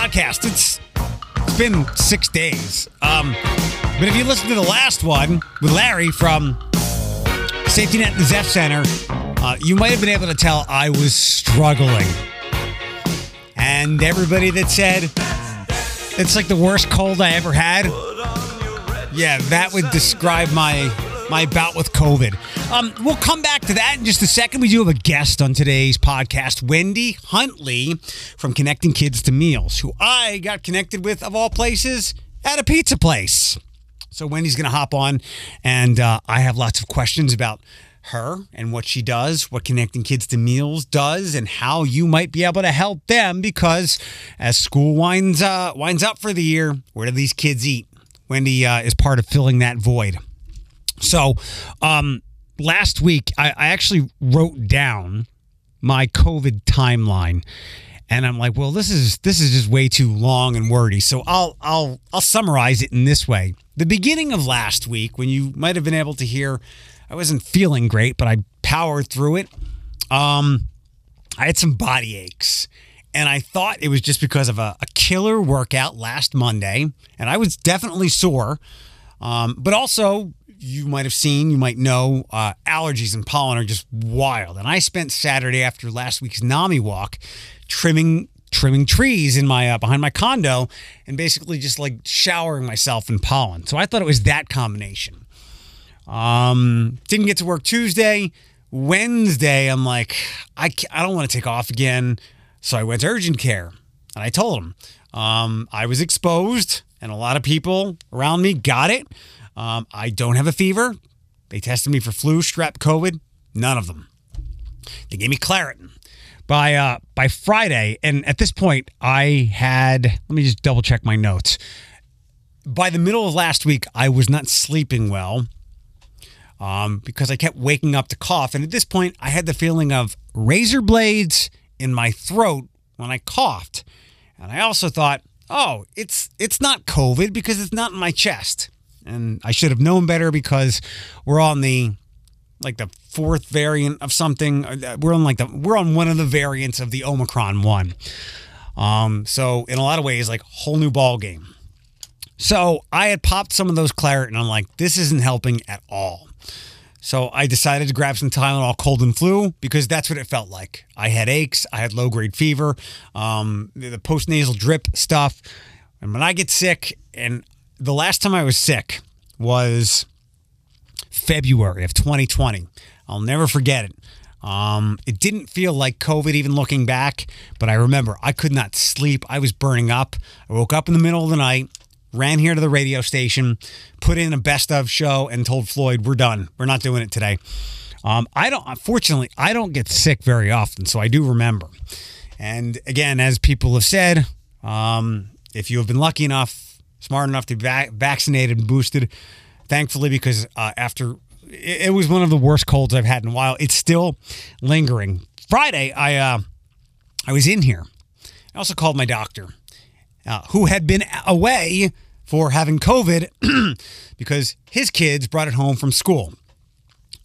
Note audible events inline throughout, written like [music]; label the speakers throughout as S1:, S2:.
S1: podcast. It's it's been six days. Um, but if you listen to the last one with Larry from Safety Net and Zepf Center, uh, you might have been able to tell I was struggling. And everybody that said it's like the worst cold I ever had, yeah, that would describe my my bout with COVID. Um, we'll come back to that in just a second. We do have a guest on today's podcast, Wendy Huntley from Connecting Kids to Meals, who I got connected with, of all places, at a pizza place. So Wendy's going to hop on, and uh, I have lots of questions about her and what she does, what Connecting Kids to Meals does, and how you might be able to help them. Because as school winds uh, winds up for the year, where do these kids eat? Wendy uh, is part of filling that void. So, um, last week I, I actually wrote down my COVID timeline, and I'm like, well, this is this is just way too long and wordy. So I'll I'll I'll summarize it in this way. The beginning of last week, when you might have been able to hear, I wasn't feeling great, but I powered through it. Um, I had some body aches. And I thought it was just because of a, a killer workout last Monday. And I was definitely sore. Um, but also, you might have seen, you might know, uh, allergies and pollen are just wild. And I spent Saturday after last week's NAMI walk trimming trimming trees in my uh, behind my condo and basically just like showering myself in pollen. So I thought it was that combination. Um, didn't get to work Tuesday. Wednesday, I'm like, I, I don't want to take off again. So I went to urgent care and I told them um, I was exposed and a lot of people around me got it. Um, I don't have a fever. They tested me for flu, strep, COVID. None of them. They gave me Claritin. By uh, by Friday, and at this point, I had. Let me just double check my notes. By the middle of last week, I was not sleeping well um, because I kept waking up to cough, and at this point, I had the feeling of razor blades in my throat when I coughed, and I also thought, oh, it's it's not COVID because it's not in my chest and I should have known better because we're on the like the fourth variant of something. We're on like the we're on one of the variants of the Omicron one. Um, so in a lot of ways, like whole new ball game. So I had popped some of those claret, and I'm like, this isn't helping at all. So I decided to grab some Tylenol cold and flu because that's what it felt like. I had aches, I had low grade fever, um, the post nasal drip stuff. And when I get sick, and the last time I was sick was February of 2020. I'll never forget it. Um, it didn't feel like COVID even looking back, but I remember I could not sleep. I was burning up. I woke up in the middle of the night, ran here to the radio station, put in a best of show, and told Floyd, "We're done. We're not doing it today." Um, I don't. Unfortunately, I don't get sick very often, so I do remember. And again, as people have said, um, if you have been lucky enough, smart enough to be vac- vaccinated and boosted, thankfully, because uh, after it, it was one of the worst colds I've had in a while, it's still lingering. Friday, I uh, I was in here. I also called my doctor, uh, who had been away for having COVID [clears throat] because his kids brought it home from school.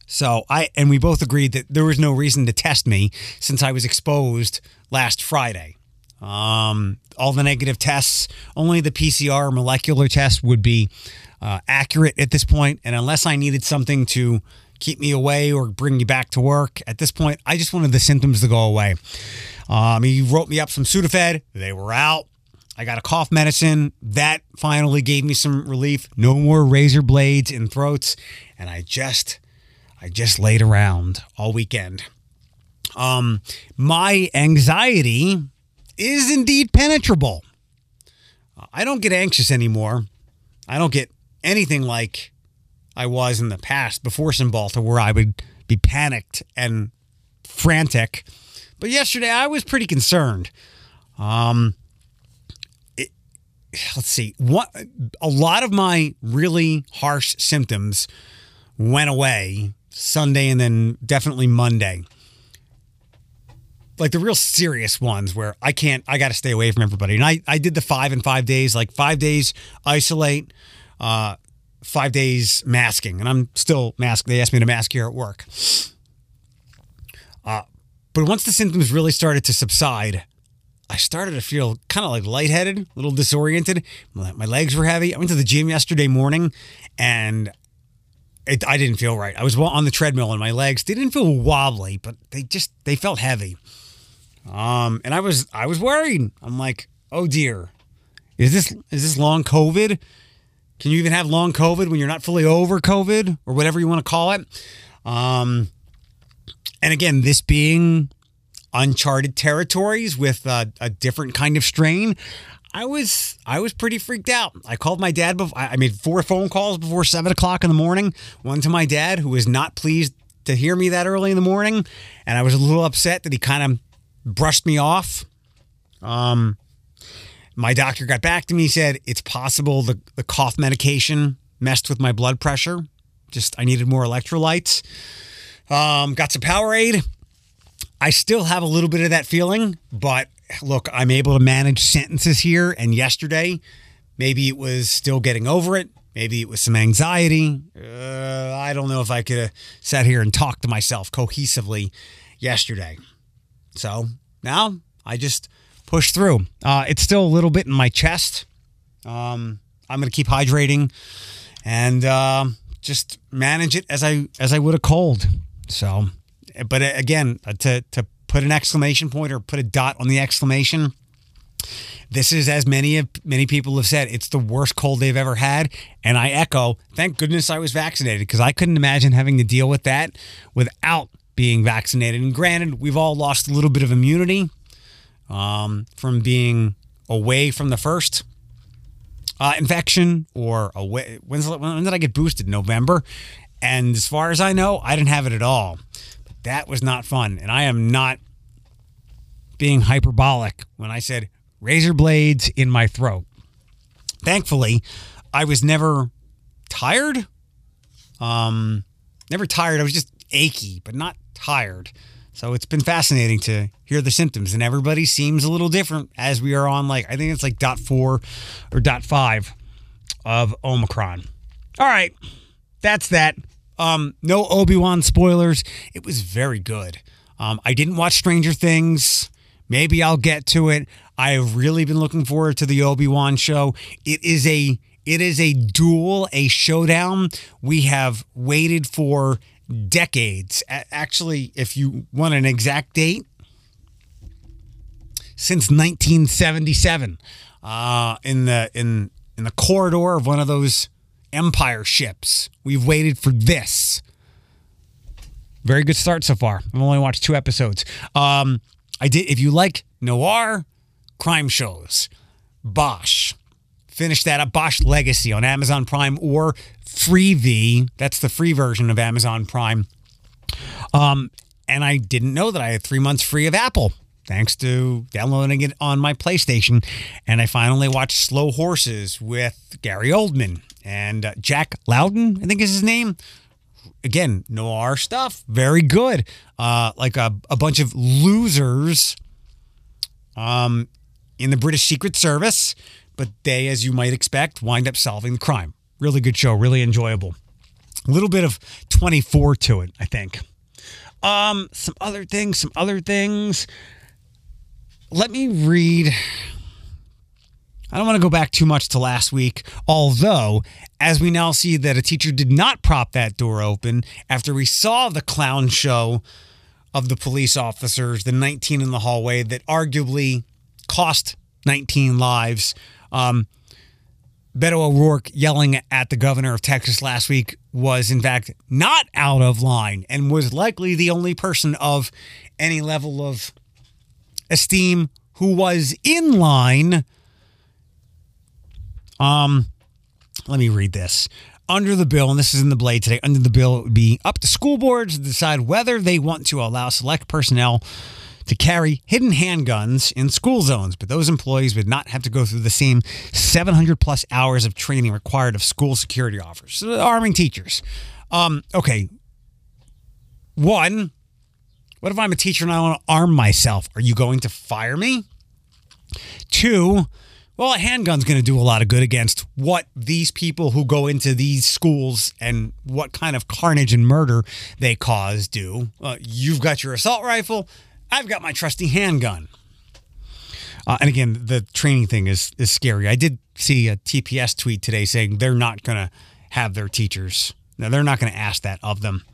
S1: So I and we both agreed that there was no reason to test me since I was exposed last Friday. Um, all the negative tests, only the PCR molecular test would be uh, accurate at this point. And unless I needed something to keep me away or bring me back to work, at this point, I just wanted the symptoms to go away. Um, he wrote me up some Sudafed. They were out. I got a cough medicine that finally gave me some relief. No more razor blades in throats, and I just, I just laid around all weekend. Um, my anxiety is indeed penetrable. I don't get anxious anymore. I don't get anything like I was in the past before Cymbalta, where I would be panicked and frantic. But yesterday, I was pretty concerned. Um, it, let's see. What a lot of my really harsh symptoms went away Sunday and then definitely Monday like the real serious ones where I can't, I got to stay away from everybody. And I, I did the five and five days, like five days isolate, uh, five days masking, and I'm still masked. They asked me to mask here at work. Uh, but once the symptoms really started to subside, I started to feel kind of like lightheaded, a little disoriented. My, legs were heavy. I went to the gym yesterday morning and it, I didn't feel right. I was on the treadmill and my legs they didn't feel wobbly, but they just they felt heavy. Um, and I was I was worried. I'm like, oh dear, is this is this long COVID? Can you even have long COVID when you're not fully over COVID or whatever you want to call it? Um, and again, this being uncharted territories with a, a different kind of strain, I was I was pretty freaked out. I called my dad. I made four phone calls before seven o'clock in the morning. One to my dad, who was not pleased to hear me that early in the morning, and I was a little upset that he kind of brushed me off. Um, my doctor got back to me, said it's possible the, the cough medication messed with my blood pressure. Just I needed more electrolytes. Um, got some Powerade. I still have a little bit of that feeling, but look, I'm able to manage sentences here. And yesterday, maybe it was still getting over it. Maybe it was some anxiety. Uh, I don't know if I could have sat here and talked to myself cohesively yesterday. So now I just push through. Uh, it's still a little bit in my chest. Um, I'm going to keep hydrating and uh, just manage it as I as I would a cold. So, but again, uh, to to put an exclamation point or put a dot on the exclamation. This is as many of many people have said, it's the worst cold they've ever had, and I echo. Thank goodness I was vaccinated because I couldn't imagine having to deal with that without being vaccinated. And granted, we've all lost a little bit of immunity um, from being away from the first uh, infection or away. When's, when did I get boosted? November. And as far as I know, I didn't have it at all. That was not fun. And I am not being hyperbolic when I said razor blades in my throat. Thankfully, I was never tired. Um, never tired. I was just achy, but not tired. So it's been fascinating to hear the symptoms, and everybody seems a little different as we are on like I think it's like dot four or dot five of Omicron. All right, that's that. Um, no Obi Wan spoilers. It was very good. Um, I didn't watch Stranger Things. Maybe I'll get to it. I have really been looking forward to the Obi Wan show. It is a it is a duel, a showdown. We have waited for decades. Actually, if you want an exact date, since 1977, uh, in the in in the corridor of one of those Empire ships. We've waited for this. Very good start so far. I've only watched two episodes. Um, I did. If you like noir crime shows, Bosch. Finish that up. Bosch Legacy on Amazon Prime or Freevee. That's the free version of Amazon Prime. Um, and I didn't know that I had three months free of Apple thanks to downloading it on my PlayStation. And I finally watched Slow Horses with Gary Oldman and uh, Jack Lowden, I think is his name. Again, noir stuff, very good. Uh, like a, a bunch of losers um, in the British Secret Service, but they, as you might expect, wind up solving the crime. Really good show, really enjoyable. A little bit of 24 to it, I think. Um, some other things, some other things. Let me read. I don't want to go back too much to last week, although, as we now see that a teacher did not prop that door open after we saw the clown show of the police officers, the 19 in the hallway that arguably cost 19 lives. Um, Beto O'Rourke yelling at the governor of Texas last week was, in fact, not out of line and was likely the only person of any level of esteem who was in line. Um, let me read this. Under the bill, and this is in the blade today, under the bill, it would be up to school boards to decide whether they want to allow select personnel to carry hidden handguns in school zones, but those employees would not have to go through the same 700 plus hours of training required of school security officers, arming teachers. Um, okay. One, what if I'm a teacher and I want to arm myself? Are you going to fire me? Two, well, a handgun's going to do a lot of good against what these people who go into these schools and what kind of carnage and murder they cause do. Uh, you've got your assault rifle. I've got my trusty handgun. Uh, and again, the training thing is is scary. I did see a TPS tweet today saying they're not going to have their teachers. No, they're not going to ask that of them.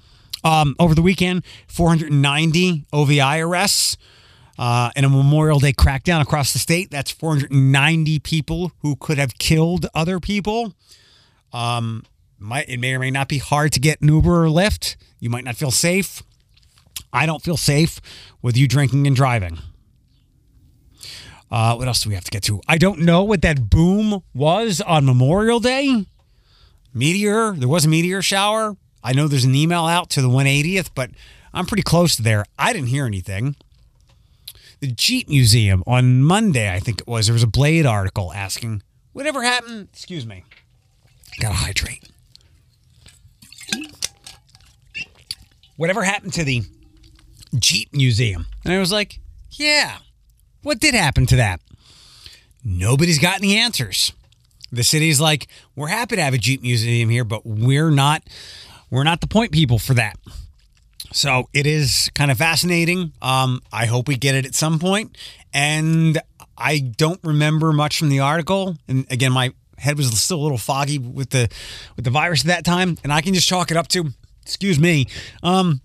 S1: Um, over the weekend, 490 OVI arrests uh, in a Memorial Day crackdown across the state. That's 490 people who could have killed other people. Um, might, it may or may not be hard to get an Uber or Lyft. You might not feel safe. I don't feel safe with you drinking and driving. Uh, what else do we have to get to? I don't know what that boom was on Memorial Day. Meteor. There was a meteor shower. I know there's an email out to the 180th, but I'm pretty close to there. I didn't hear anything. The Jeep Museum on Monday, I think it was, there was a Blade article asking, whatever happened? Excuse me. Gotta hydrate. Whatever happened to the Jeep Museum? And I was like, yeah, what did happen to that? Nobody's got any answers. The city's like, we're happy to have a Jeep museum here, but we're not we're not the point people for that. So it is kind of fascinating. Um, I hope we get it at some point. And I don't remember much from the article. And again, my head was still a little foggy with the with the virus at that time, and I can just chalk it up to, excuse me, um,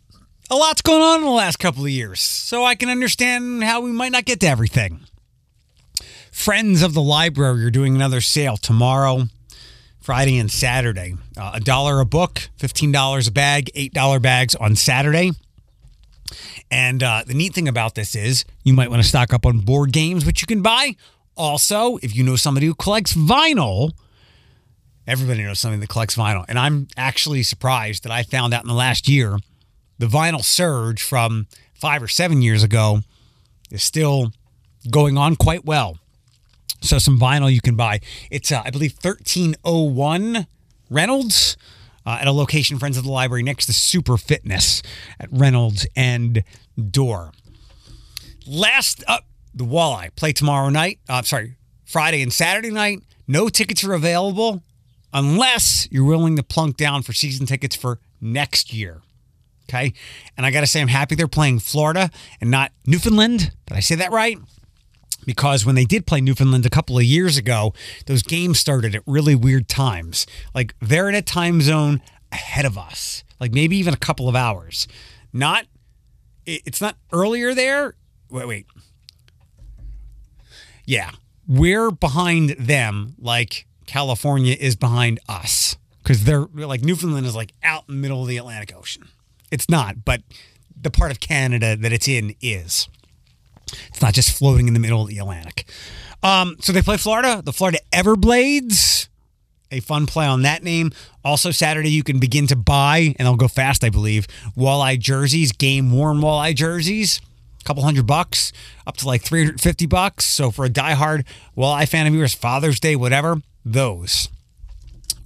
S1: a lot's going on in the last couple of years. So I can understand how we might not get to everything. Friends of the Library are doing another sale tomorrow, Friday, and Saturday. Uh, a dollar a book, $15 a bag, $8 bags on Saturday. And uh, the neat thing about this is you might want to stock up on board games, which you can buy. Also, if you know somebody who collects vinyl, everybody knows somebody that collects vinyl. And I'm actually surprised that I found out in the last year the vinyl surge from five or seven years ago is still going on quite well. So some vinyl you can buy. It's uh, I believe 1301 Reynolds uh, at a location friends of the library next to Super Fitness at Reynolds and Dorr. Last up, the Walleye play tomorrow night. Uh, sorry, Friday and Saturday night. No tickets are available unless you're willing to plunk down for season tickets for next year. Okay. And I got to say, I'm happy they're playing Florida and not Newfoundland. Did I say that right? because when they did play Newfoundland a couple of years ago, those games started at really weird times. Like they're in a time zone ahead of us, like maybe even a couple of hours. Not, it's not earlier there. Wait, wait. Yeah, we're behind them like California is behind us because they're like Newfoundland is like out in the middle of the Atlantic Ocean. It's not, but the part of Canada that it's in is. It's not just floating in the middle of the Atlantic. Um, so they play Florida, the Florida Everblades. A fun play on that name. Also, Saturday, you can begin to buy, and they'll go fast, I believe, walleye jerseys, game worn walleye jerseys. A couple hundred bucks, up to like 350 bucks. So, for a diehard walleye fan of yours, Father's Day, whatever, those.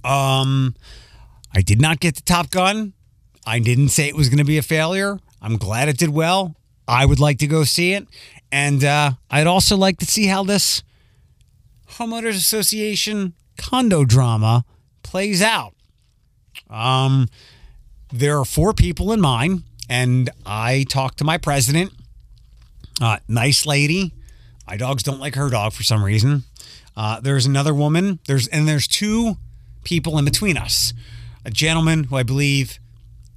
S1: Um, I did not get the Top Gun. I didn't say it was going to be a failure. I'm glad it did well. I would like to go see it. And uh, I'd also like to see how this homeowners association condo drama plays out. Um, there are four people in mine, and I talked to my president. Uh, nice lady. My dogs don't like her dog for some reason. Uh, there's another woman. There's and there's two people in between us. A gentleman who I believe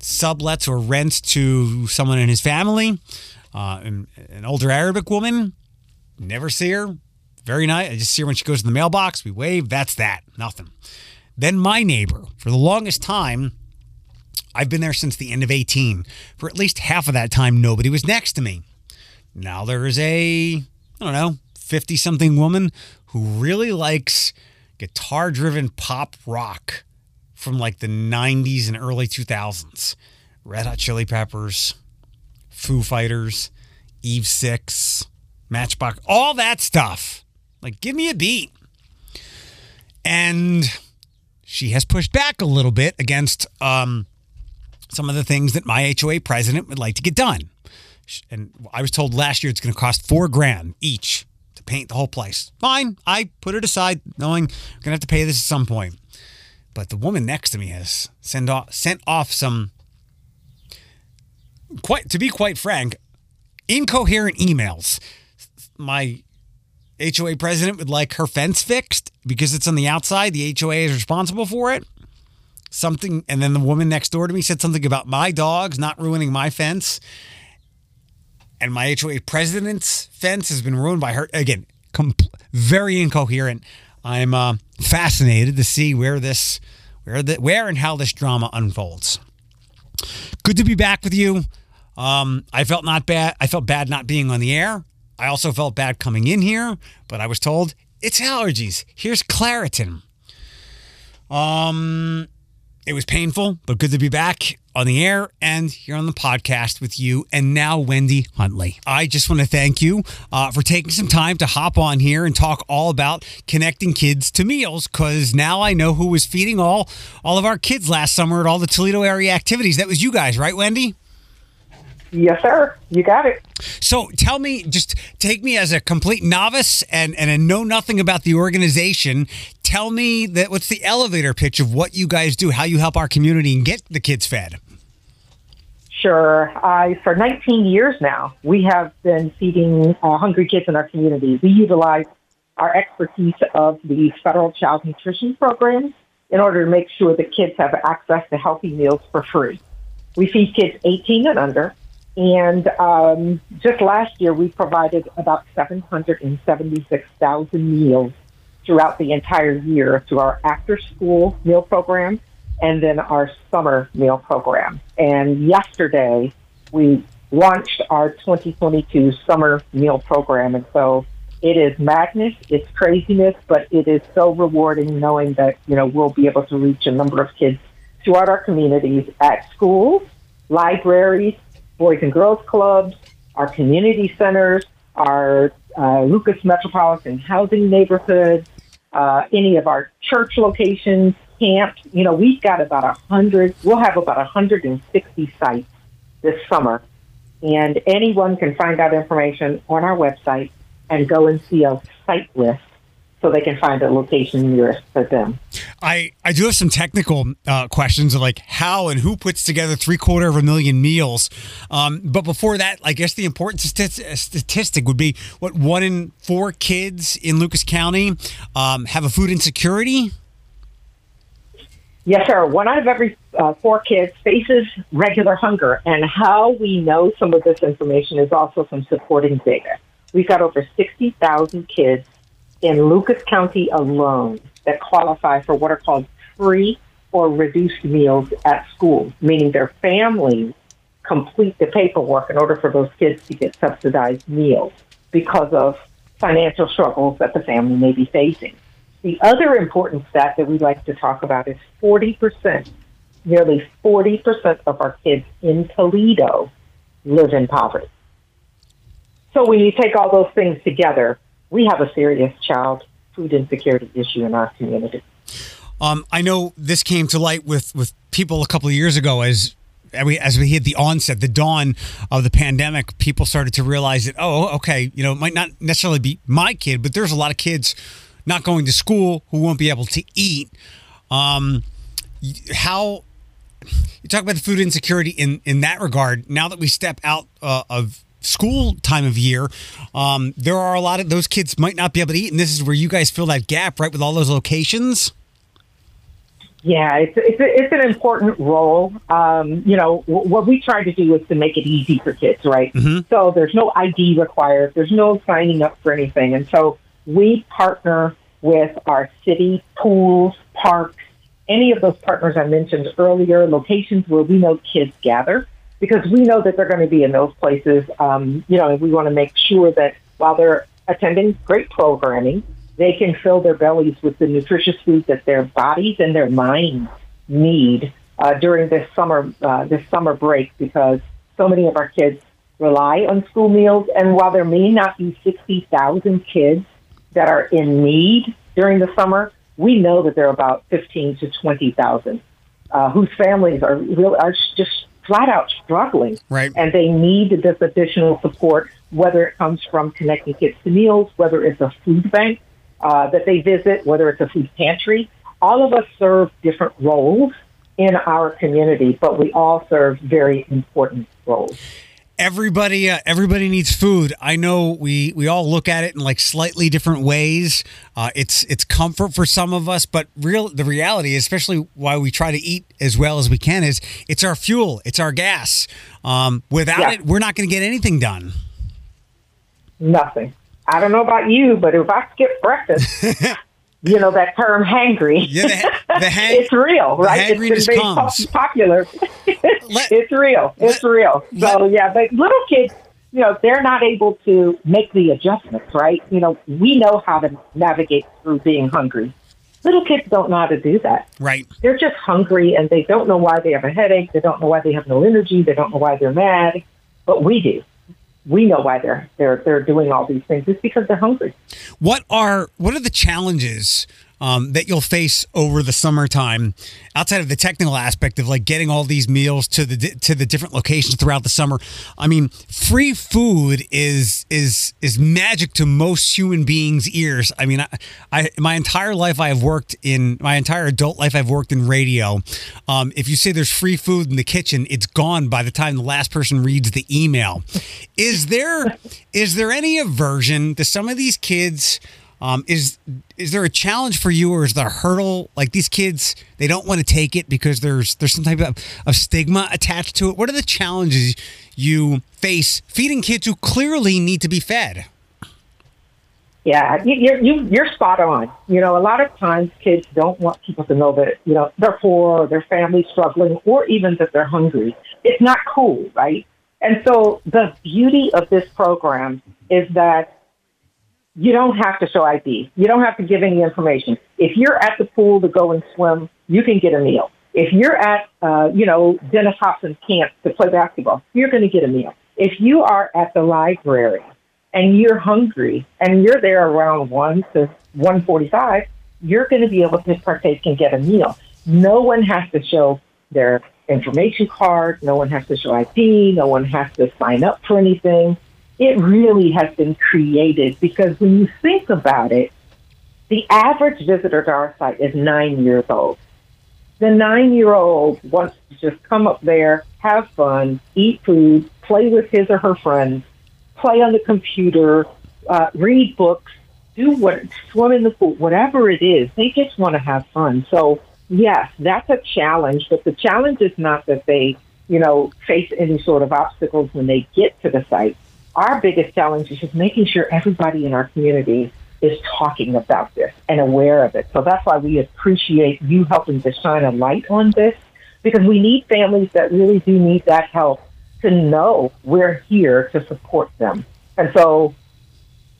S1: sublets or rents to someone in his family. Uh, an, an older Arabic woman, never see her. Very nice. I just see her when she goes to the mailbox. We wave. That's that. Nothing. Then my neighbor. For the longest time, I've been there since the end of 18. For at least half of that time, nobody was next to me. Now there is a, I don't know, 50 something woman who really likes guitar driven pop rock from like the 90s and early 2000s. Red Hot Chili Peppers, Foo Fighters, Eve 6, Matchbox, all that stuff. Like, give me a beat. And she has pushed back a little bit against um, some of the things that my HOA president would like to get done. And I was told last year it's going to cost four grand each to paint the whole place. Fine. I put it aside, knowing I'm going to have to pay this at some point. But the woman next to me has sent off, sent off some quite to be quite frank, incoherent emails. My HOA president would like her fence fixed because it's on the outside. The HOA is responsible for it. Something, and then the woman next door to me said something about my dogs not ruining my fence. And my HOA president's fence has been ruined by her. Again, com- very incoherent. I'm uh, fascinated to see where this, where the, where and how this drama unfolds. Good to be back with you. Um, I felt not bad. I felt bad not being on the air. I also felt bad coming in here, but I was told it's allergies. Here's Claritin. Um, it was painful, but good to be back on the air and here on the podcast with you and now Wendy Huntley. I just want to thank you uh, for taking some time to hop on here and talk all about connecting kids to meals because now I know who was feeding all all of our kids last summer at all the Toledo area activities. That was you guys, right, Wendy?
S2: Yes, sir. You got it.
S1: So tell me, just take me as a complete novice and, and a know nothing about the organization. Tell me that what's the elevator pitch of what you guys do, how you help our community and get the kids fed.
S2: Sure. I for 19 years now, we have been feeding uh, hungry kids in our community. We utilize our expertise of the federal child nutrition program in order to make sure that kids have access to healthy meals for free. We feed kids 18 and under and um, just last year, we provided about 776,000 meals throughout the entire year through our after school meal program and then our summer meal program. And yesterday, we launched our 2022 summer meal program. And so it is madness, it's craziness, but it is so rewarding knowing that, you know, we'll be able to reach a number of kids throughout our communities at schools, libraries, Boys and Girls Clubs, our community centers, our uh, Lucas Metropolitan Housing Neighborhood, uh, any of our church locations, camps. You know, we've got about a hundred. We'll have about 160 sites this summer, and anyone can find out information on our website and go and see a site list so they can find a location nearest for them.
S1: I, I do have some technical uh, questions of like how and who puts together three quarter of a million meals. Um, but before that, I guess the important statistic would be what one in four kids in Lucas County um, have a food insecurity.
S2: Yes, sir. One out of every uh, four kids faces regular hunger. And how we know some of this information is also from supporting data. We've got over 60,000 kids in Lucas County alone that qualify for what are called free or reduced meals at school, meaning their families complete the paperwork in order for those kids to get subsidized meals because of financial struggles that the family may be facing. The other important stat that we like to talk about is 40%, nearly 40% of our kids in Toledo live in poverty. So when you take all those things together, we have a serious child food insecurity issue in our community.
S1: Um, I know this came to light with, with people a couple of years ago as we, as we hit the onset, the dawn of the pandemic, people started to realize that, oh, okay, you know, it might not necessarily be my kid, but there's a lot of kids not going to school who won't be able to eat. Um, how you talk about the food insecurity in in that regard? Now that we step out uh, of school time of year, um, there are a lot of those kids might not be able to eat, and this is where you guys fill that gap, right, with all those locations.
S2: Yeah, it's it's, a, it's an important role. Um, you know, w- what we try to do is to make it easy for kids, right? Mm-hmm. So there's no ID required, there's no signing up for anything, and so we partner with our city pools, parks, any of those partners I mentioned earlier, locations where we know kids gather because we know that they're going to be in those places. Um, you know, and we want to make sure that while they're attending great programming, they can fill their bellies with the nutritious food that their bodies and their minds need uh, during this summer uh, this summer break because so many of our kids rely on school meals. And while there may not be sixty thousand kids that are in need during the summer, we know that there are about fifteen to twenty thousand uh, whose families are really are just flat out struggling.
S1: Right.
S2: And they need this additional support, whether it comes from connecting kids to meals, whether it's a food bank uh, that they visit, whether it's a food pantry. All of us serve different roles in our community, but we all serve very important roles.
S1: Everybody uh, everybody needs food. I know we we all look at it in like slightly different ways. Uh, it's it's comfort for some of us, but real the reality, especially why we try to eat as well as we can, is it's our fuel, it's our gas. Um, without
S2: Yeah.
S1: it, we're not going to get anything done.
S2: Nothing. I don't know about you, but if I skip breakfast, [laughs] you know that term hangry.
S1: Yeah, the- the [laughs] hang-
S2: it's real, right?
S1: hangriness
S2: it's very
S1: comes.
S2: pop- popular.
S1: Let- [laughs]
S2: it's real. It's
S1: let-
S2: real. So
S1: let-
S2: yeah, but little kids, you know, they're not able to make the adjustments, right? You know, we know how to navigate through being hungry. Little kids don't know how to do that.
S1: Right.
S2: They're just hungry and they don't know why they have a headache. They don't know why they have no energy. They don't know why they're mad. But we do. We know why they're they're they're doing all these things. It's because they're hungry.
S1: What are what are the challenges um, that you'll face over the summertime, outside of the technical aspect of like getting all these meals to the to the different locations throughout the summer? I mean, free food is is is magic to most human beings' ears. I mean, I, I my entire life I have worked in my entire adult life I've worked in radio. Um, if you say there's free food in the kitchen, it's gone by the time the last person reads the email. Is there is there any aversion to some of these kids? Um, is is there a challenge for you, or is there a hurdle? Like these kids, they don't want to take it because there's there's some type of, of stigma attached to it. What are the challenges you face feeding kids who clearly need to be fed?
S2: Yeah, you- you're you, you're spot on. You know, a lot of times kids don't want people to know that you know they're poor, or their family's struggling, or even that they're hungry. It's not cool, right? And so the beauty of this program is that you don't have to show ID. You don't have to give any information. If you're at the pool to go and swim, you can get a meal. If you're at, uh, you know, Dennis Hopson's camp to play basketball, you're going to get a meal. If you are at the library and you're hungry and you're there around 1 to 145, you're going to be able to partake and get a meal. No one has to show their information card. No one has to show ID. No one has to sign up for anything. It really has been created because when you think about it, the average visitor to our site is nine years old. The nine year old wants to just come up there, have fun, eat food, play with his or her friends, play on the computer, uh, read books, do what, swim in the pool, whatever it is. They just want to have fun. So, yes, that's a challenge, but the challenge is not that they, you know, face any sort of obstacles when they get to the site. Our biggest challenge is just making sure everybody in our community is talking about this and aware of it. So that's why we appreciate you helping to shine a light on this because we need families that really do need that help to know we're here to support them. And so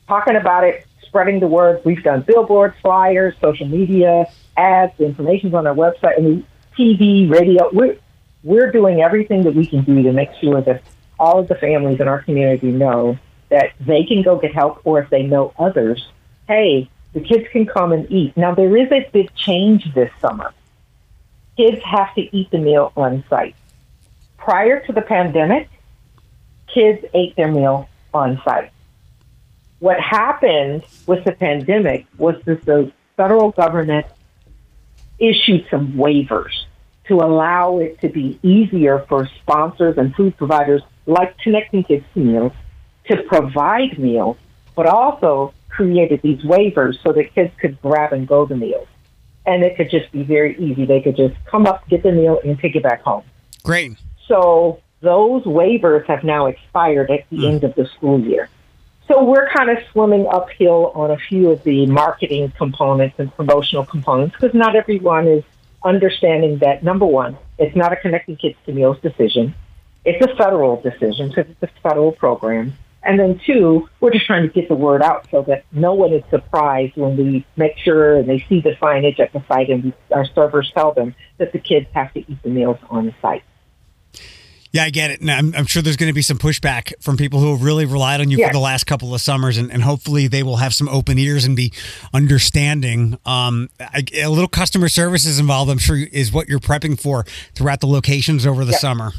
S2: talking about it, spreading the word, we've done billboards, flyers, social media, ads, the information's on our website, and TV, radio. We're, we're doing everything that we can do to make sure that all of the families in our community know that they can go get help or if they know others, hey, the kids can come and eat. Now, there is a big change this summer. Kids have to eat the meal on site. Prior to the pandemic, kids ate their meal on site. What happened with the pandemic was that the federal government issued some waivers to allow it to be easier for sponsors and food providers like Connecting Kids to Meals to provide meals, but also created these waivers so that kids could grab and go the meals. And it could just be very easy. They could just come up, get the meal, and take it back home.
S1: Great.
S2: So those waivers have now expired at the hmm. end of the school year. So we're kind of swimming uphill on a few of the marketing components and promotional components because not everyone is understanding that number one, it's not a connecting kids to meals decision. It's a federal decision because it's a federal program. And then two, we're just trying to get the word out so that no one is surprised when we make sure and they see the signage at the site and our servers tell them that the kids have to eat the meals on the site.
S1: Yeah, I get it. And I'm, I'm sure there's going to be some pushback from people who have really relied on you for the last couple of summers, and, and hopefully they will have some open ears and be understanding. Um, I, a little customer service is involved, I'm sure, is what you're prepping for throughout the locations over the summer.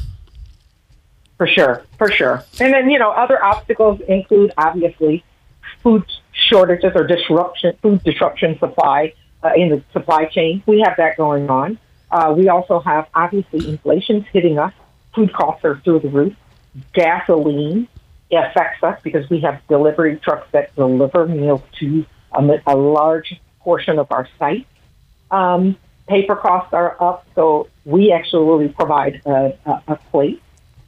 S2: For sure, for sure. And then, you know, other obstacles include obviously food shortages or disruption, food disruption supply uh, in the supply chain. We have that going on. Uh, we also have obviously inflation's hitting us. Food costs are through the roof. gasoline affects us because we have delivery trucks that deliver meals to a, a large portion of our site. Um, paper costs are up, so we actually really provide a, a, a plate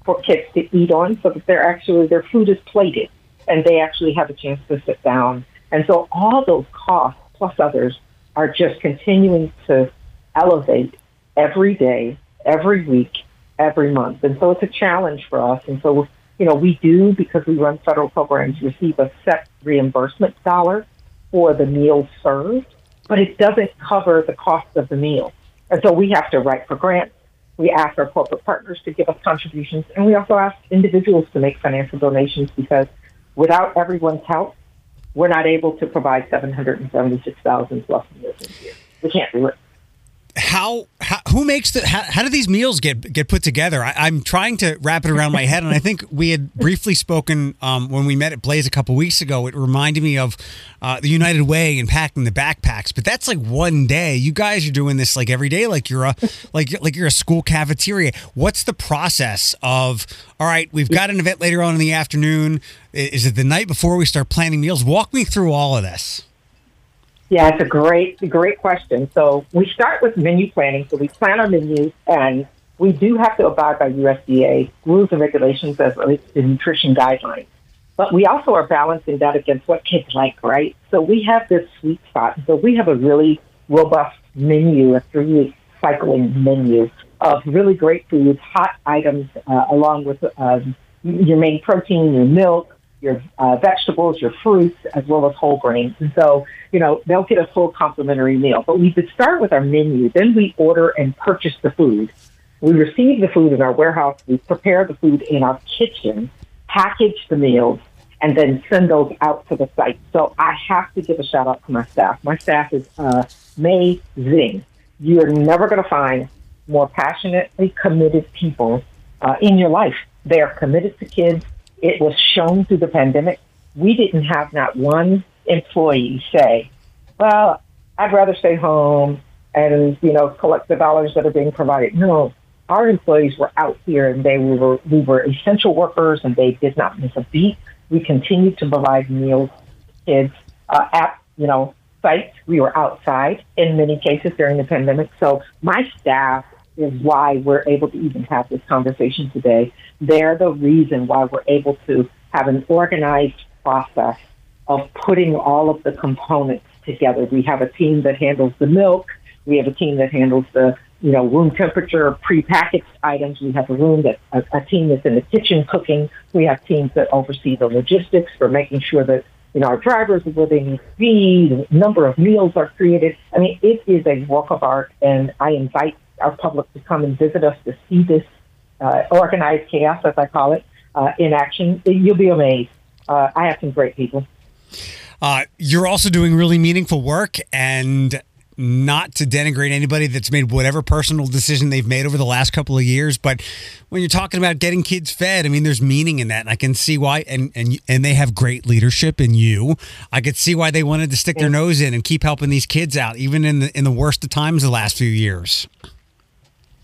S2: for kids to eat on so that they're actually their food is plated and they actually have a chance to sit down. And so all those costs plus others are just continuing to elevate every day, every week, every month. And so it's a challenge for us. And so, you know, we do, because we run federal programs, receive a set reimbursement dollar for the meals served, but it doesn't cover the cost of the meal. And so we have to write for grants we ask our corporate partners to give us contributions, and we also ask individuals to make financial donations because without everyone's help, we're not able to provide 776,000 plus meals a year. We can't do it
S1: how, how who makes the how, how do these meals get get put together? I, am trying to wrap it around my head, and I think we had briefly spoken um, when we met at Blaze a couple weeks ago. It reminded me of uh, the United Way and packing the backpacks, but that's like one day. You guys are doing this like every day, like you're a like like you're a school cafeteria. What's the process of? All right, we've got an event later on in the afternoon. Is it the night before we start planning meals? Walk me through all of this.
S2: Yeah, it's a great, great question. So we start with menu planning. So we plan our menus, and we do have to abide by USDA rules and regulations as relates to nutrition guidelines. But we also are balancing that against what kids like, right? So we have this sweet spot. So we have a really robust menu, a three-week cycling menu of really great foods, hot items, uh, along with um, your main protein, your milk, your uh, vegetables, your fruits, as well as whole grains. And so, you know, they'll get a full complimentary meal. But we would start with our menu. Then we order and purchase the food. We receive the food in our warehouse. We prepare the food in our kitchen, package the meals, and then send those out to the site. So I have to give a shout out to my staff. My staff is uh, amazing. You're never going to find more passionately committed people uh, in your life. They are committed to kids it was shown through the pandemic. We didn't have not one employee say, well, I'd rather stay home and, you know, collect the dollars that are being provided. No, our employees were out here and they were, we were essential workers and they did not miss a beat. We continued to provide meals to kids uh, at, you know, sites. We were outside in many cases during the pandemic. So my staff is why we're able to even have this conversation today. They're the reason why we're able to have an organized process of putting all of the components together. We have a team that handles the milk. We have a team that handles the you know room temperature prepackaged items. We have a room that a, a team that's in the kitchen cooking. We have teams that oversee the logistics for making sure that you know our drivers are where they need to be. The number of meals are created. I mean, it is a work of art, and I invite our public to come and visit us to see this uh, organized chaos, as I call it, uh, in action. You'll be amazed. Uh, I have some great people.
S1: Uh, you're also doing really meaningful work and not to denigrate anybody that's made whatever personal decision they've made over the last couple of years, but when you're talking about getting kids fed, I mean, there's meaning in that, and I can see why. And and and they have great leadership in you. I could see why they wanted to stick their nose in and keep helping these kids out, even in the in the worst of times the last few years.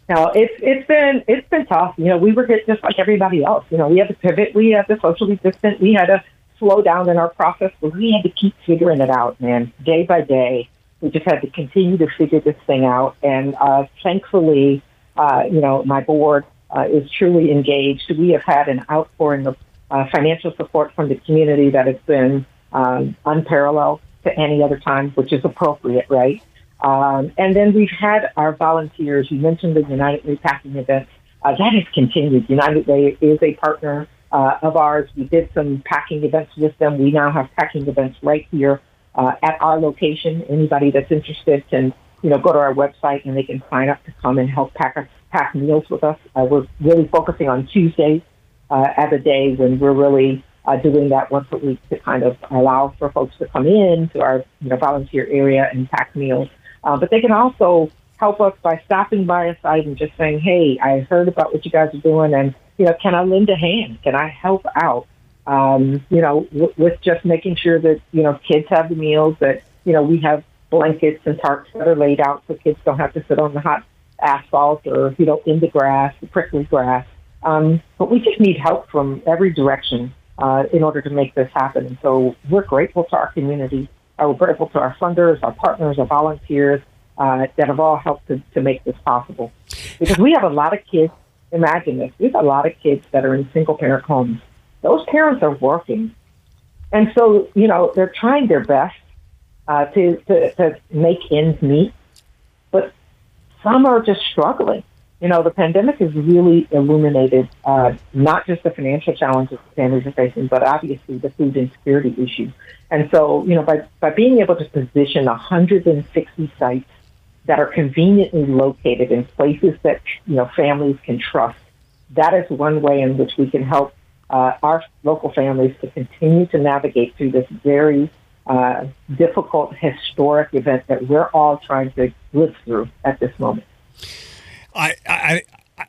S2: No, it's it's been it's been tough. You know, we were hit just like everybody else. You know, we had to pivot, we had to socially distance, we had to slow down in our process, but we had to keep figuring it out, man, day by day. We just had to continue to figure this thing out, and uh, thankfully, uh, you know, my board uh, is truly engaged. We have had an outpouring of uh, financial support from the community that has been um, unparalleled to any other time, which is appropriate, right? Um, and then we've had our volunteers. You mentioned the United Way packing event. Uh, that has continued. United Way is a partner uh, of ours. We did some packing events with them. We now have packing events right here uh, at our location. Anybody that's interested can, you know, go to our website and they can sign up to come and help pack pack meals with us. Uh, we're really focusing on Tuesdays uh, as a day when we're really uh, doing that once a week to kind of allow for folks to come in to our you know, volunteer area and pack meals. Uh, but they can also help us by stopping by a site and just saying, "Hey, I heard about what you guys are doing, and you know, can I lend a hand? Can I help out?" Um, you know, w- with just making sure that you know kids have the meals, that you know we have blankets and tarps that are laid out so kids don't have to sit on the hot asphalt or you know in the grass, the prickly grass. Um, but we just need help from every direction uh, in order to make this happen. And so we're grateful to our community. We're grateful to our funders, our partners, our volunteers uh, that have all helped to, to make this possible. Because we have a lot of kids. Imagine this: we have a lot of kids that are in single-parent homes. Those parents are working, and so you know they're trying their best uh, to, to to make ends meet, but some are just struggling you know, the pandemic has really illuminated uh, not just the financial challenges families are facing, but obviously the food insecurity issue. And so, you know, by, by being able to position 160 sites that are conveniently located in places that, you know, families can trust, that is one way in which we can help uh, our local families to continue to navigate through this very uh, difficult historic event that we're all trying to live through at this moment.
S1: I, I,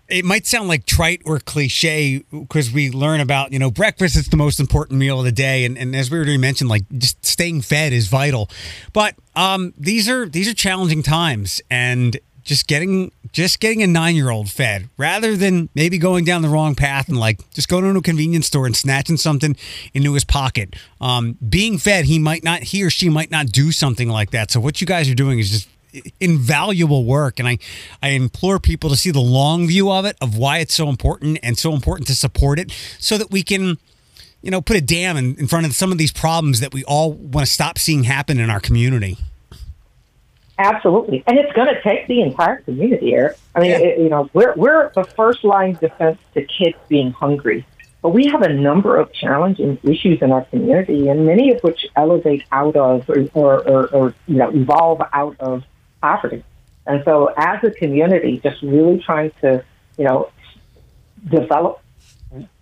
S1: it might sound like trite or cliche because we learn about you know breakfast is the most important meal of the day. And, and as we already mentioned like just staying fed is vital. But um, these are these are challenging times and just getting just getting a nine year old fed rather than maybe going down the wrong path and like just going to a convenience store and snatching something into his pocket. Um, being fed he might not he or she might not do something like that. So what you guys are doing is just invaluable work. And I, I implore people to see the long view of it, of why it's so important and so important to support it so that we can, you know, put a dam in, in front of some of these problems that we all want to stop seeing happen in our community.
S2: Absolutely, and it's going to take the entire community, here. I mean, yeah. it, you know, we're we're the first line defense to kids being hungry, but we have a number of challenging issues in our community, and many of which elevate out of or, or, or, or you know evolve out of poverty. And so, as a community, just really trying to, you know, develop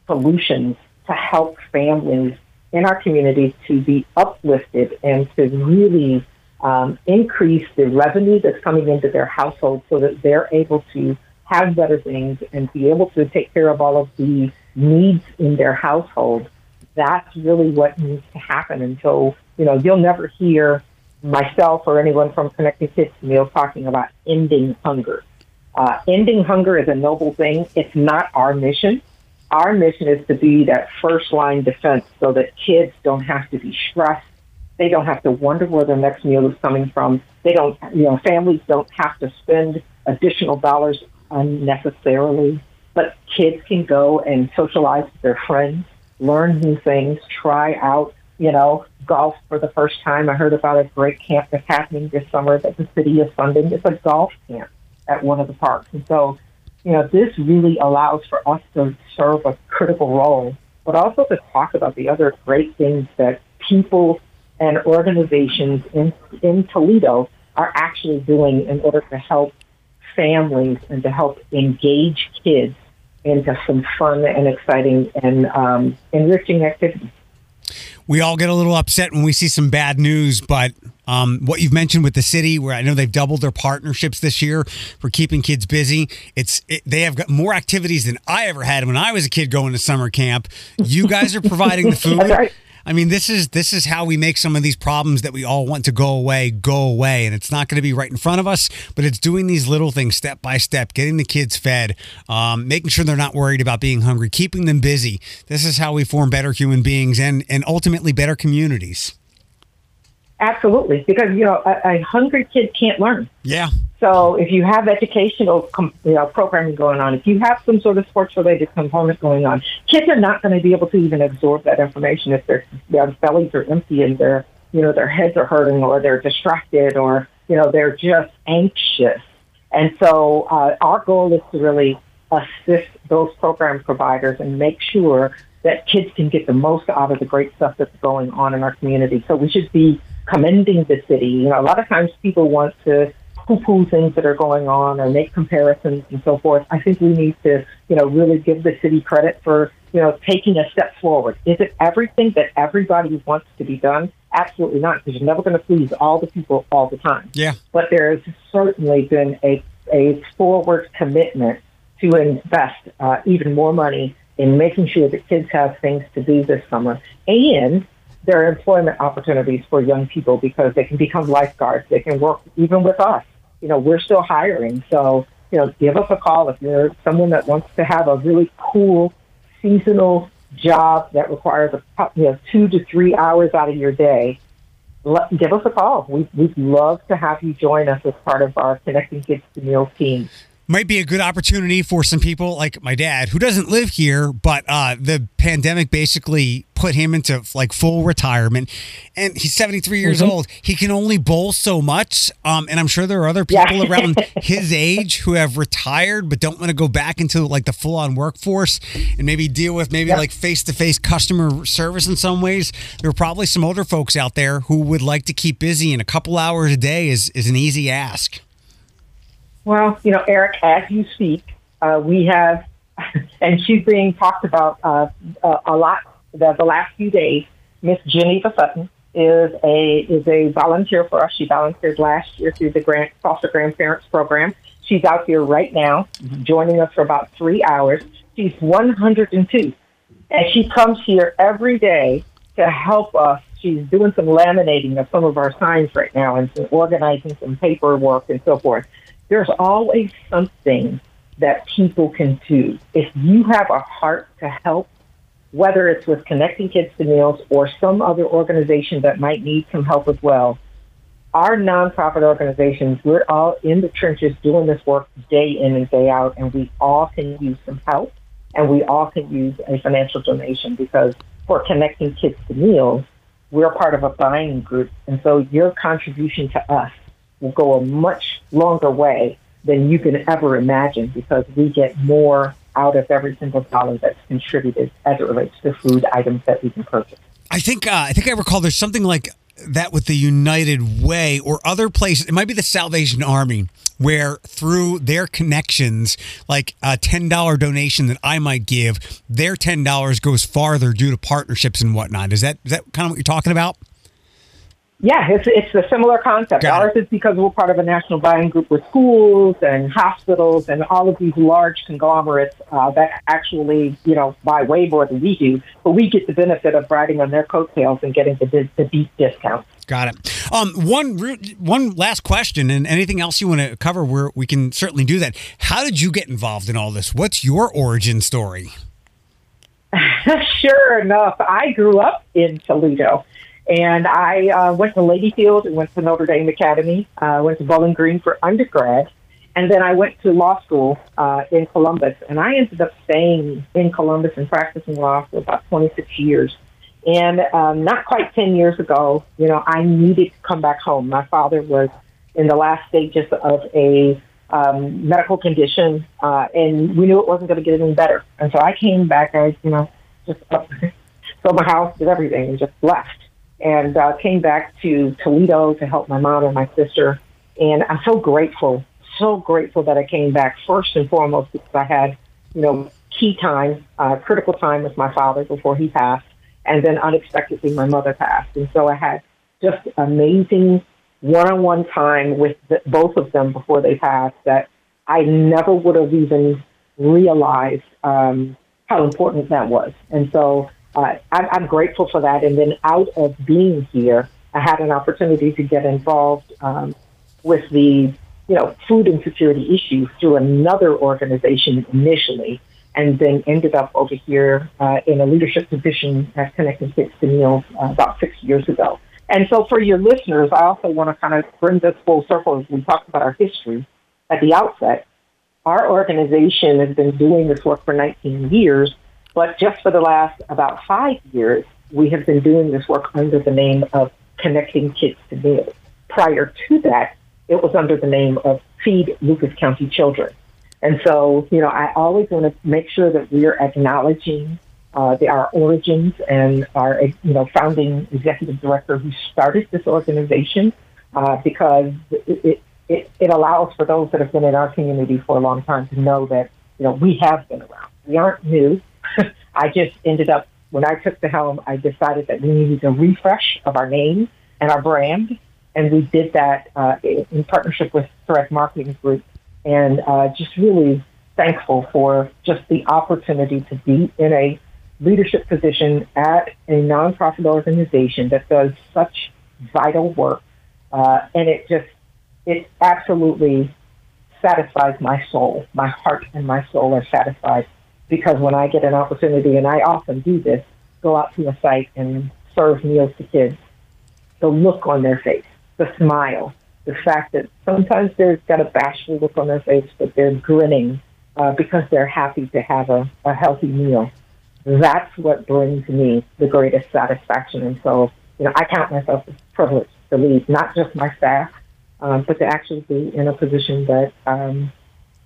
S2: solutions to help families in our community to be uplifted and to really um, increase the revenue that's coming into their household so that they're able to have better things and be able to take care of all of the needs in their household. That's really what needs to happen. And so, you know, you'll never hear myself or anyone from Connected Kids Meal talking about ending hunger. Uh, ending hunger is a noble thing. It's not our mission. Our mission is to be that first line defense so that kids don't have to be stressed. They don't have to wonder where their next meal is coming from. They don't, you know, families don't have to spend additional dollars unnecessarily. But kids can go and socialize with their friends, learn new things, try out you know, golf for the first time. I heard about a great camp that's happening this summer that the city is funding. It's a golf camp at one of the parks. And so, you know, this really allows for us to serve a critical role, but also to talk about the other great things that people and organizations in, in Toledo are actually doing in order to help families and to help engage kids into some fun and exciting and um, enriching activities
S1: we all get a little upset when we see some bad news, but um, what you've mentioned with the city, where I know they've doubled their partnerships this year for keeping kids busy. It's it, they have got more activities than I ever had when I was a kid going to summer camp. You guys are providing the [laughs] food. I mean, this is this is how we make some of these problems that we all want to go away go away, and it's not going to be right in front of us, but it's doing these little things step by step, getting the kids fed, um, making sure they're not worried about being hungry, keeping them busy. This is how we form better human beings and and ultimately better communities.
S2: Absolutely, because you know a, a hungry kid can't learn.
S1: Yeah.
S2: So if you have educational com- you know, programming going on, if you have some sort of sports related component going on, kids are not going to be able to even absorb that information if their their bellies are empty and their you know their heads are hurting or they're distracted or you know they're just anxious. And so uh, our goal is to really assist those program providers and make sure that kids can get the most out of the great stuff that's going on in our community. So we should be commending the city. You know, a lot of times people want to poo-poo things that are going on or make comparisons and so forth. I think we need to, you know, really give the city credit for, you know, taking a step forward. Is it everything that everybody wants to be done? Absolutely not, because you're never going to please all the people all the time.
S1: Yeah.
S2: But there has certainly been a, a forward commitment to invest uh, even more money in making sure that kids have things to do this summer and there are employment opportunities for young people because they can become lifeguards. They can work even with us. You know, we're still hiring. So, you know, give us a call if you're someone that wants to have a really cool seasonal job that requires a, you know, two to three hours out of your day. Let, give us a call. We, we'd love to have you join us as part of our Connecting Kids to Meals team
S1: might be a good opportunity for some people like my dad who doesn't live here but uh, the pandemic basically put him into like full retirement. And he's 73 years mm-hmm. old. He can only bowl so much um, and i'm sure there are other people yeah. around [laughs] his age who have retired but don't want to go back into like the full-on workforce and maybe deal with maybe like face-to-face customer service in some ways. There are probably some older folks out there who would like to keep busy and a couple hours a day is, is an easy ask
S2: well, you know, Eric, as you speak, uh, we have, [laughs] and she's being talked about uh, uh, a lot the, the last few days. Miss Geneva Sutton is a is a volunteer for us. She volunteered last year through the grant foster grandparents program. She's out here right now, joining us for about three hours. She's 102, and she comes here every day to help us. She's doing some laminating of some of our signs right now and some organizing some paperwork and so forth there's always something that people can do. If you have a heart to help, whether it's with Connecting Kids to Meals or some other organization that might need some help as well, our nonprofit organizations, we're all in the trenches doing this work day in and day out, and we all can use some help and we all can use a financial donation because for Connecting Kids to Meals, we're part of a buying group. And so your contribution to us will go a much longer way than you can ever imagine because we get more out of every single dollar that's contributed as it relates to food items that we can purchase.
S1: I think uh, I think I recall there's something like that with the United Way or other places. It might be the Salvation Army where through their connections, like a ten dollar donation that I might give, their ten dollars goes farther due to partnerships and whatnot. Is that is that kind of what you're talking about?
S2: Yeah, it's it's a similar concept. Got Ours it. is because we're part of a national buying group with schools and hospitals and all of these large conglomerates uh, that actually, you know, buy way more than we do. But we get the benefit of riding on their coattails and getting the the deep discount.
S1: Got it. Um, one one last question, and anything else you want to cover, where we can certainly do that. How did you get involved in all this? What's your origin story? [laughs]
S2: sure enough, I grew up in Toledo. And I uh, went to Ladyfield and went to Notre Dame Academy, uh, went to Bowling Green for undergrad, and then I went to law school uh, in Columbus. And I ended up staying in Columbus and practicing law for about 26 years. And um, not quite 10 years ago, you know, I needed to come back home. My father was in the last stages of a um, medical condition, uh, and we knew it wasn't going to get any better. And so I came back, I, you know, just [laughs] sold my house, did everything, and just left and uh, came back to Toledo to help my mom and my sister. And I'm so grateful, so grateful that I came back first and foremost because I had, you know, key time, uh, critical time with my father before he passed, and then unexpectedly my mother passed. And so I had just amazing one-on-one time with the, both of them before they passed that I never would have even realized um, how important that was. And so uh, I'm, I'm grateful for that. And then out of being here, I had an opportunity to get involved um, with the you know food insecurity issue through another organization initially, and then ended up over here uh, in a leadership position at Connecting Kids to Meals uh, about six years ago. And so, for your listeners, I also want to kind of bring this full circle as we talked about our history at the outset. Our organization has been doing this work for 19 years, but just for the last about five years, we have been doing this work under the name of Connecting Kids to Meals. Prior to that, it was under the name of Feed Lucas County Children. And so, you know, I always want to make sure that we're acknowledging uh, the, our origins and our, you know, founding executive director who started this organization uh, because it, it, it allows for those that have been in our community for a long time to know that, you know, we have been around. We aren't new. [laughs] I just ended up, when I took the helm, I decided that we needed a refresh of our name and our brand. And we did that uh, in partnership with Thread Marketing Group. And uh, just really thankful for just the opportunity to be in a leadership position at a nonprofit organization that does such vital work. Uh, and it just, it absolutely satisfies my soul. My heart and my soul are satisfied because when I get an opportunity, and I often do this, go out to a site and serve meals to kids, the look on their face, the smile, the fact that sometimes they've got a bashful look on their face, but they're grinning uh, because they're happy to have a, a healthy meal. That's what brings me the greatest satisfaction. And so, you know, I count myself as privileged to lead not just my staff, um, but to actually be in a position that um,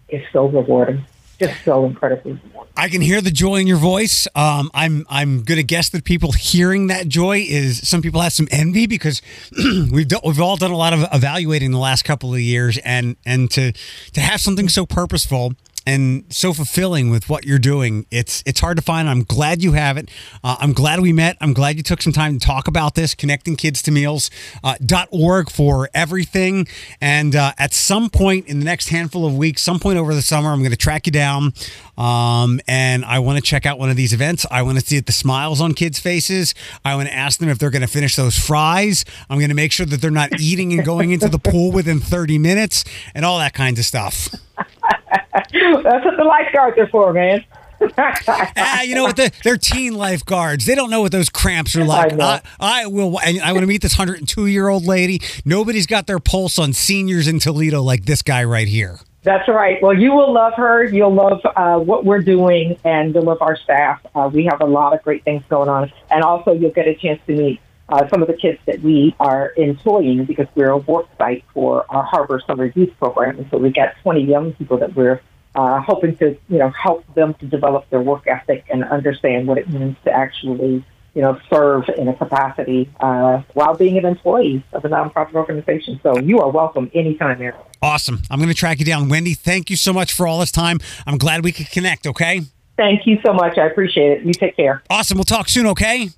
S2: is so rewarding just so incredibly
S1: I can hear the joy in your voice. Um, I'm I'm gonna guess that people hearing that joy is some people have some envy because [clears throat] we've we've all done a lot of evaluating the last couple of years and and to to have something so purposeful and so fulfilling with what you're doing. It's it's hard to find. I'm glad you have it. Uh, I'm glad we met. I'm glad you took some time to talk about this. Connecting Kids to Meals uh, .org for everything. And uh, at some point in the next handful of weeks, some point over the summer, I'm going to track you down. Um, and I want to check out one of these events. I want to see the smiles on kids' faces. I want to ask them if they're going to finish those fries. I'm going to make sure that they're not eating and going into the pool within 30 minutes and all that kinds of stuff. [laughs] [laughs]
S2: That's what the lifeguards are for, man. [laughs]
S1: ah, you know what? The, they're teen lifeguards. They don't know what those cramps are like. I, I, I will. I want to meet this 102 year old lady. Nobody's got their pulse on seniors in Toledo like this guy right here.
S2: That's right. Well, you will love her. You'll love uh, what we're doing, and you'll love our staff. Uh, we have a lot of great things going on, and also you'll get a chance to meet uh, some of the kids that we are employing because we're a work site for our Harbor Summer Youth Program, and so we've got 20 young people that we're uh, hoping to, you know, help them to develop their work ethic and understand what it means to actually, you know, serve in a capacity uh, while being an employee of a nonprofit organization. So you are welcome anytime, Eric.
S1: Awesome. I'm going to track you down. Wendy, thank you so much for all this time. I'm glad we could connect, okay?
S2: Thank you so much. I appreciate it. You take care.
S1: Awesome. We'll talk soon, okay?